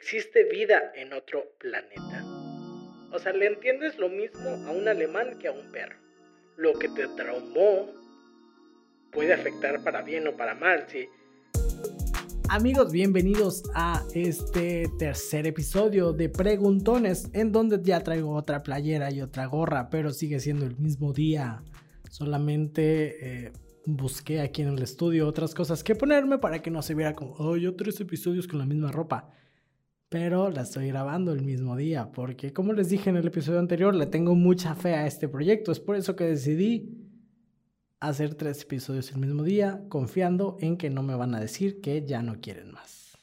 existe vida en otro planeta. O sea, le entiendes lo mismo a un alemán que a un perro. Lo que te traumó puede afectar para bien o para mal, sí. Amigos, bienvenidos a este tercer episodio de Preguntones, en donde ya traigo otra playera y otra gorra, pero sigue siendo el mismo día. Solamente eh, busqué aquí en el estudio otras cosas que ponerme para que no se viera como, oh, yo tres episodios con la misma ropa pero la estoy grabando el mismo día, porque como les dije en el episodio anterior, le tengo mucha fe a este proyecto. Es por eso que decidí hacer tres episodios el mismo día, confiando en que no me van a decir que ya no quieren más.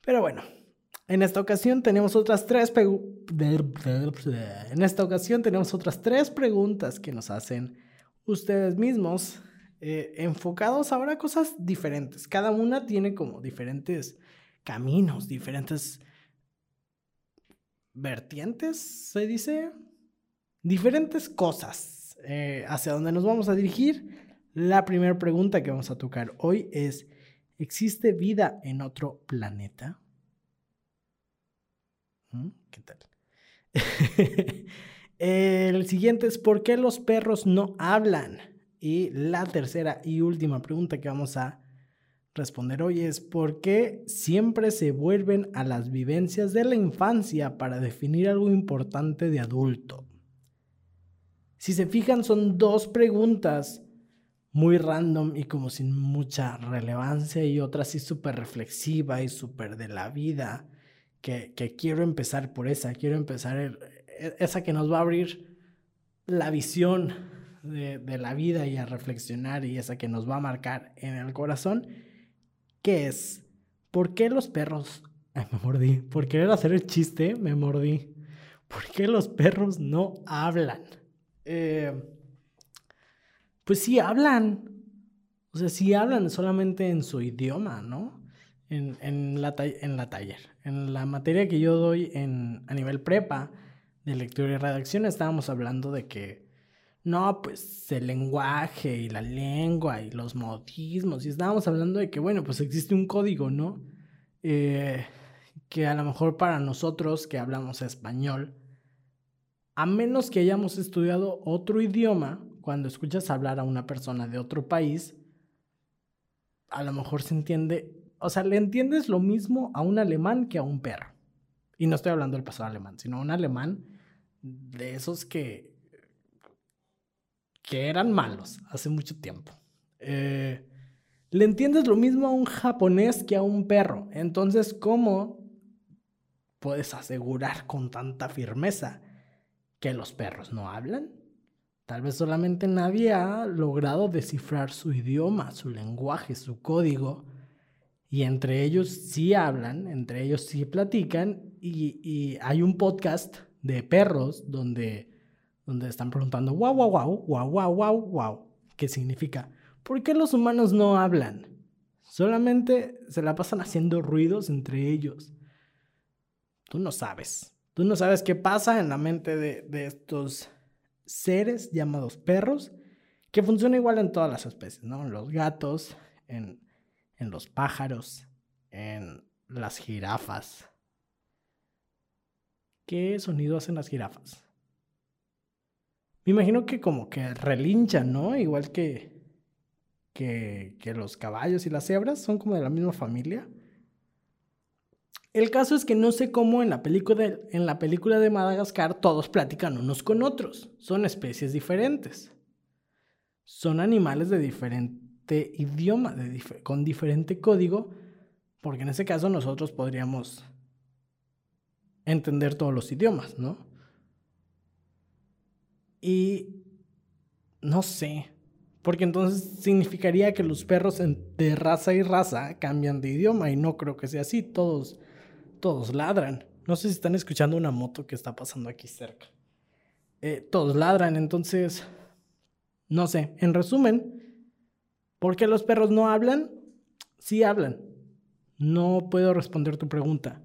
Pero bueno, en esta ocasión tenemos otras tres en esta ocasión tenemos otras tres preguntas que nos hacen ustedes mismos, eh, enfocados ahora a cosas diferentes. Cada una tiene como diferentes caminos, diferentes vertientes, se dice, diferentes cosas eh, hacia dónde nos vamos a dirigir. La primera pregunta que vamos a tocar hoy es, ¿existe vida en otro planeta? ¿Mm? ¿Qué tal? El siguiente es, ¿por qué los perros no hablan? Y la tercera y última pregunta que vamos a responder hoy es ¿por qué siempre se vuelven a las vivencias de la infancia para definir algo importante de adulto? Si se fijan, son dos preguntas muy random y como sin mucha relevancia y otra así súper reflexiva y súper de la vida, que, quiero empezar por esa, quiero empezar e, esa que nos va a abrir la visión de la vida y a reflexionar y esa que nos va a marcar en el corazón que es, ¿por qué los perros... Ay, me mordí. Por querer hacer el chiste, me mordí. ¿Por qué los perros no hablan? Eh, pues sí hablan. O sea, sí hablan solamente en su idioma, ¿no? En, en, la, en la taller. En la materia que yo doy en, a nivel prepa de lectura y redacción estábamos hablando de que no, pues el lenguaje y la lengua y los modismos. Y estábamos hablando de que, bueno, pues existe un código, ¿no? Eh, que a lo mejor para nosotros que hablamos español, a menos que hayamos estudiado otro idioma, cuando escuchas hablar a una persona de otro país, a lo mejor se entiende, o sea, le entiendes lo mismo a un alemán que a un perro. Y no estoy hablando del pasado alemán, sino un alemán de esos que que eran malos hace mucho tiempo. Eh, le entiendes lo mismo a un japonés que a un perro. Entonces, ¿cómo puedes asegurar con tanta firmeza que los perros no hablan? Tal vez solamente nadie ha logrado descifrar su idioma, su lenguaje, su código. Y entre ellos sí hablan, entre ellos sí platican. Y, y hay un podcast de perros donde donde están preguntando, wow, wow, wow, wow, wow, wow, wow, ¿qué significa? ¿Por qué los humanos no hablan? Solamente se la pasan haciendo ruidos entre ellos. Tú no sabes. Tú no sabes qué pasa en la mente de, estos seres llamados perros, que funciona igual en todas las especies, ¿no? En los gatos, en, en los pájaros, en las jirafas. ¿Qué sonido hacen las jirafas? Me imagino que como que relinchan, ¿no? Igual que, que, los caballos y las cebras, son como de la misma familia. El caso es que no sé cómo en la película de Madagascar todos platican unos con otros. Son especies diferentes. Son animales de diferente idioma, con diferente código, porque en ese caso nosotros podríamos entender todos los idiomas, ¿no? Y no sé, porque entonces significaría que los perros de raza y raza cambian de idioma y no creo que sea así, todos, todos ladran. No sé si están escuchando una moto que está pasando aquí cerca. Eh, todos ladran, entonces, no sé, en resumen, ¿por qué los perros no hablan? Sí hablan. No puedo responder tu pregunta.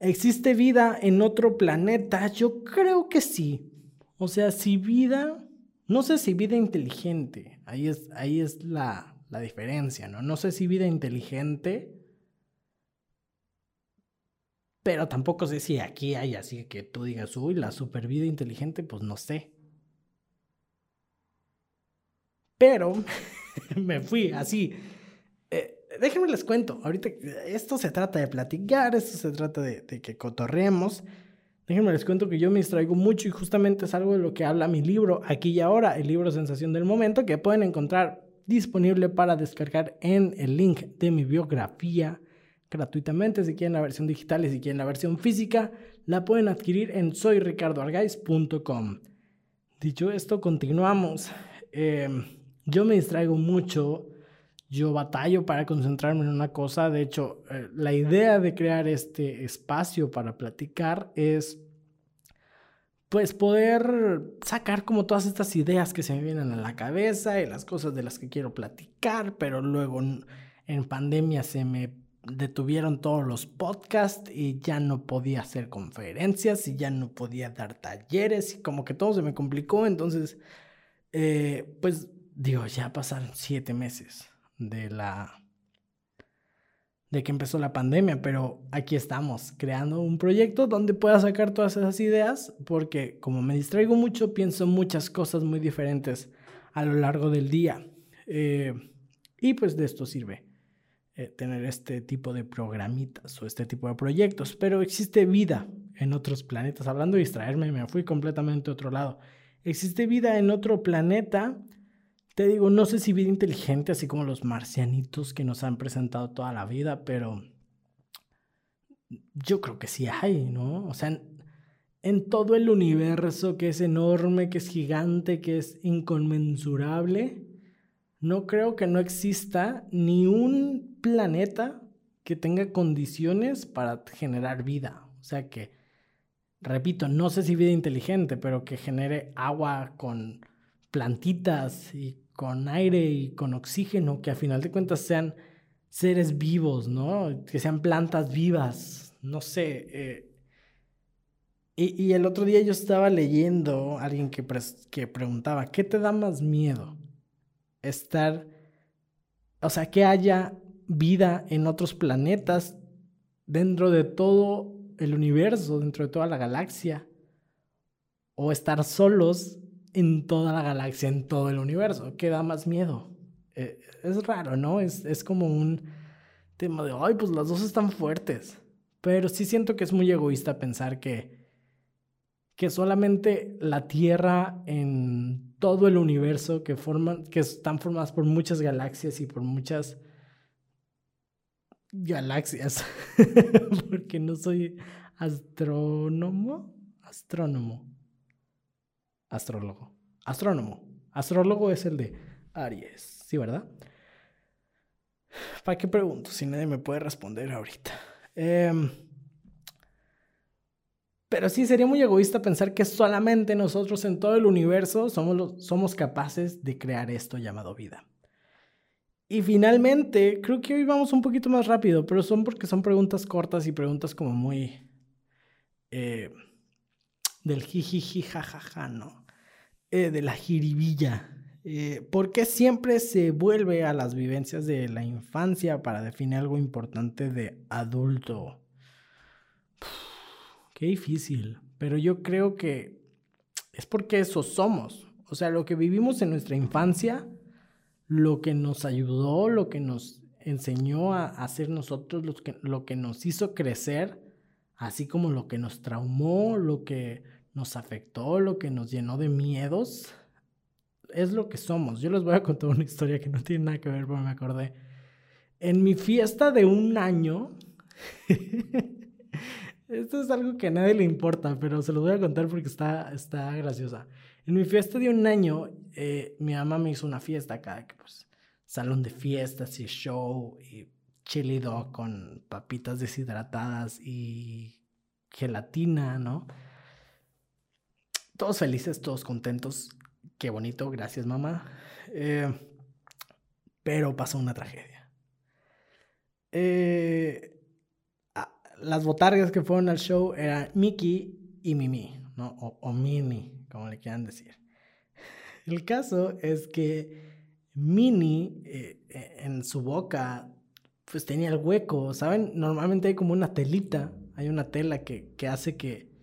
¿Existe vida en otro planeta? Yo creo que sí. O sea, si vida, no sé si vida inteligente, ahí es, ahí es la, la diferencia, ¿no? No sé si vida inteligente Pero tampoco sé si aquí hay así que tú digas, uy, la super vida inteligente, pues no sé. Pero me fui así. Eh, déjenme les cuento. Ahorita esto se trata de platicar, esto se trata de, de que cotorremos. Déjenme les cuento que yo me distraigo mucho y justamente es algo de lo que habla mi libro aquí y ahora, el libro Sensación del Momento, que pueden encontrar disponible para descargar en el link de mi biografía gratuitamente. Si quieren la versión digital y si quieren la versión física, la pueden adquirir en soyricardoargais.com. Dicho esto, continuamos. Em, yo me distraigo mucho, yo batallo para concentrarme en una cosa. De hecho, eh, la idea de crear este espacio para platicar es pues poder sacar como todas estas ideas que se me vienen a la cabeza y las cosas de las que quiero platicar, pero luego en pandemia se me detuvieron todos los podcasts y ya no podía hacer conferencias y ya no podía dar talleres y como que todo se me complicó. Entonces, eh, pues digo, ya pasaron siete meses de la de que empezó la pandemia, pero aquí estamos creando un proyecto donde pueda sacar todas esas ideas porque como me distraigo mucho, pienso muchas cosas muy diferentes a lo largo del día. Eh, y pues de esto sirve eh, tener este tipo de programitas o este tipo de proyectos, pero existe vida en otros planetas. Hablando de distraerme, me fui completamente a otro lado. Existe vida en otro planeta. Te digo, no sé si vida inteligente, así como los marcianitos que nos han presentado toda la vida, pero yo creo que sí hay, ¿no? O sea, en, todo el universo que es enorme, que es gigante, que es inconmensurable, no creo que no exista ni un planeta que tenga condiciones para generar vida. O sea que, repito, no sé si vida inteligente, pero que genere agua con plantitas y con aire y con oxígeno, que a final de cuentas sean seres vivos, ¿no? Que sean plantas vivas, no sé. Eh. Y, el otro día yo estaba leyendo a alguien que, que preguntaba, ¿qué te da más miedo? estar, o sea, que haya vida en otros planetas dentro de todo el universo, dentro de toda la galaxia, o estar solos en toda la galaxia, en todo el universo. ¿Qué da más miedo? Eh, es raro, ¿no? Es, es como un tema de, ay, pues las dos están fuertes. Pero sí siento que es muy egoísta pensar que que solamente la Tierra en todo el universo que forman, que están formadas por muchas galaxias y por muchas galaxias, porque no soy astrónomo, astrónomo, astrólogo, astrónomo, astrólogo es el de Aries, ¿sí, verdad? ¿Para qué pregunto si nadie me puede responder ahorita? Eh, pero sí sería muy egoísta pensar que solamente nosotros en todo el universo somos, somos capaces de crear esto llamado vida. Y finalmente, creo que hoy vamos un poquito más rápido, pero son porque son preguntas cortas y preguntas como muy eh, del jajaja, ¿no? Eh, de la jiribilla. Eh, ¿Por qué siempre se vuelve a las vivencias de la infancia para definir algo importante de adulto? Qué difícil, pero yo creo que es porque eso somos. O sea, lo que vivimos en nuestra infancia, lo que nos ayudó, lo que nos enseñó a hacer nosotros, que, lo que nos hizo crecer, así como lo que nos traumó, lo que nos afectó, lo que nos llenó de miedos, es lo que somos. Yo les voy a contar una historia que no tiene nada que ver, pero me acordé. En mi fiesta de un año, Esto es algo que a nadie le importa, pero se lo voy a contar porque está, está graciosa. En mi fiesta de un año, eh, mi mamá me hizo una fiesta acá, que pues, salón de fiestas y show y chili dog con papitas deshidratadas y gelatina, ¿no? Todos felices, todos contentos. Qué bonito, gracias mamá. Eh, pero pasó una tragedia. Eh, las botargas que fueron al show eran Mickey y Mimi, ¿no? O, o Minnie, como le quieran decir. El caso es que Minnie eh, en su boca pues tenía el hueco, ¿saben? Normalmente hay como una telita Hay una tela que hace que,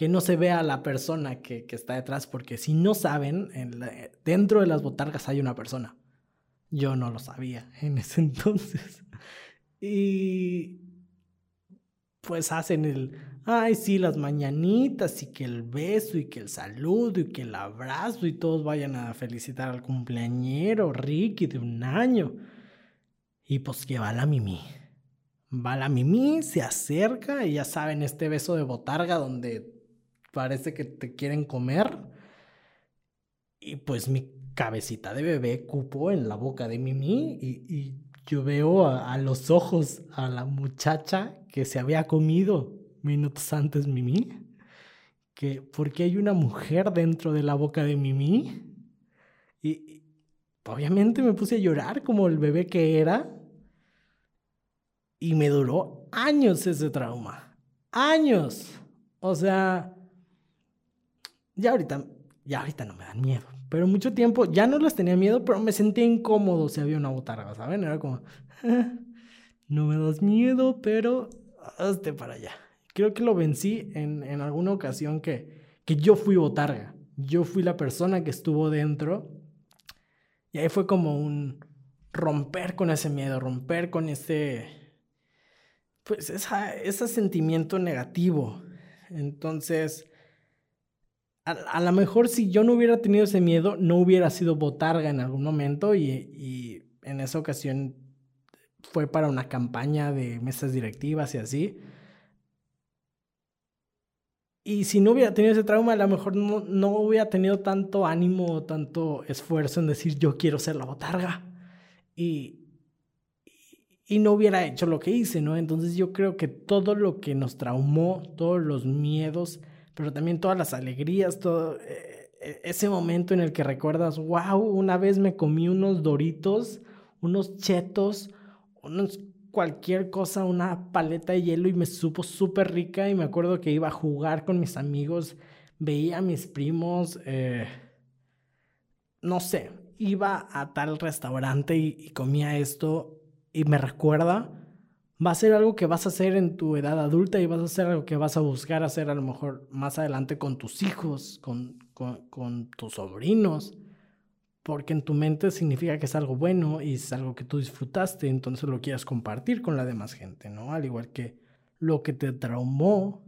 que no se vea la persona que, que está detrás, porque si no saben, dentro de las botargas hay una persona. Yo no lo sabía en ese entonces. Y pues hacen el, ay, sí, las mañanitas y que el beso y que el saludo y que el abrazo y todos vayan a felicitar al cumpleañero Ricky de un año. Y pues que va la Mimi. Va la Mimi, se acerca y ya saben, este beso de botarga donde parece que te quieren comer. Y pues mi cabecita de bebé cupo en la boca de Mimi y, yo veo a, los ojos a la muchacha que se había comido minutos antes Mimi. Que, porque hay una mujer dentro de la boca de Mimi. Y obviamente me puse a llorar como el bebé que era. Y me duró años ese trauma. Años. O sea, ya ahorita, ya ahorita no me dan miedo. Pero mucho tiempo ya no les tenía miedo, pero me sentía incómodo si había una botarga, ¿saben? Era como, no me das miedo, pero hazte para allá. Creo que lo vencí en, en alguna ocasión que, que yo fui botarga. Yo fui la persona que estuvo dentro. Y ahí fue como un romper con ese miedo, romper con ese, pues esa, ese sentimiento negativo. Entonces, a, lo mejor si yo no hubiera tenido ese miedo, no hubiera sido botarga en algún momento y, en esa ocasión fue para una campaña de mesas directivas y así. Y si no hubiera tenido ese trauma, a lo mejor no, no hubiera tenido tanto ánimo o tanto esfuerzo en decir yo quiero ser la botarga. Y, y no hubiera hecho lo que hice, ¿no? Entonces yo creo que todo lo que nos traumó, todos los miedos, pero también todas las alegrías, todo eh, eh, ese momento en el que recuerdas, wow, una vez me comí unos doritos, unos chetos, unos cualquier cosa, una paleta de hielo y me supo súper rica y me acuerdo que iba a jugar con mis amigos, veía a mis primos, eh, no sé, iba a tal restaurante y comía esto y me recuerda va a ser algo que vas a hacer en tu edad adulta y vas a hacer algo que vas a buscar hacer a lo mejor más adelante con tus hijos, con, con, tus sobrinos, porque en tu mente significa que es algo bueno y es algo que tú disfrutaste, entonces lo quieres compartir con la demás gente, ¿no? Al igual que lo que te traumó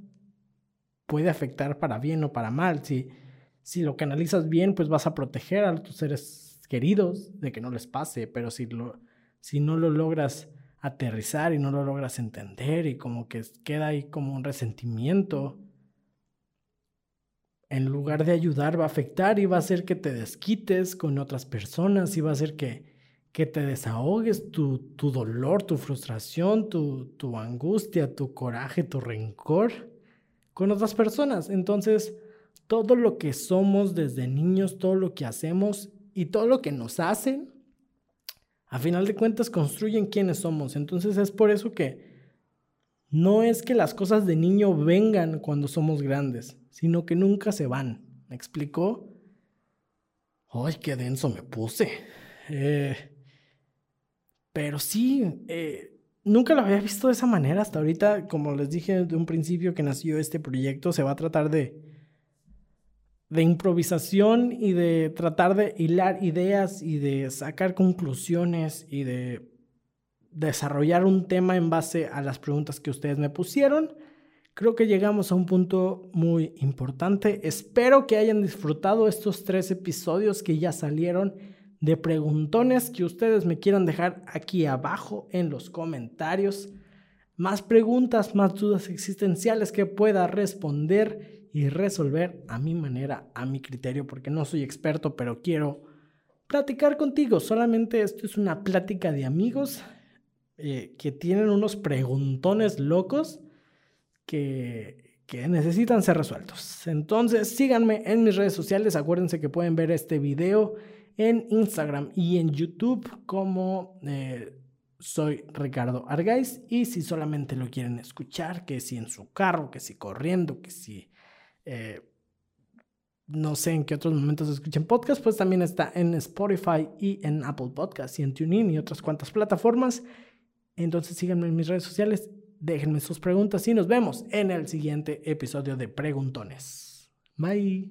puede afectar para bien o para mal. Si, si lo canalizas bien, pues vas a proteger a tus seres queridos de que no les pase, pero si, lo, si no lo logras aterrizar y no lo logras entender y como que queda ahí como un resentimiento. En lugar de ayudar va a afectar y va a hacer que te desquites con otras personas y va a hacer que, que te desahogues tu, tu dolor, tu frustración, tu, tu angustia, tu coraje, tu rencor con otras personas. Entonces, todo lo que somos desde niños, todo lo que hacemos y todo lo que nos hacen a final de cuentas construyen quiénes somos. Entonces es por eso que no es que las cosas de niño vengan cuando somos grandes, sino que nunca se van. ¿Me explicó? ¡Ay, qué denso me puse! Eh, pero sí, eh, nunca lo había visto de esa manera hasta ahorita. Como les dije de un principio que nació este proyecto, se va a tratar de de improvisación y de tratar de hilar ideas y de sacar conclusiones y de desarrollar un tema en base a las preguntas que ustedes me pusieron. Creo que llegamos a un punto muy importante. Espero que hayan disfrutado estos tres episodios que ya salieron de preguntones que ustedes me quieran dejar aquí abajo en los comentarios. Más preguntas, más dudas existenciales que pueda responder y resolver a mi manera, a mi criterio, porque no soy experto, pero quiero platicar contigo. Solamente esto es una plática de amigos eh, que tienen unos preguntones locos que, que necesitan ser resueltos. Entonces, síganme en mis redes sociales. Acuérdense que pueden ver este video en Instagram y en YouTube como eh, soy Ricardo Argaiz. Y si solamente lo quieren escuchar, que si en su carro, que si corriendo, que si eh, no sé en qué otros momentos escuchen podcast, pues también está en Spotify y en Apple Podcasts y en TuneIn y otras cuantas plataformas. Entonces síganme en mis redes sociales. déjenme sus preguntas y nos vemos en el siguiente episodio de Preguntones. Bye.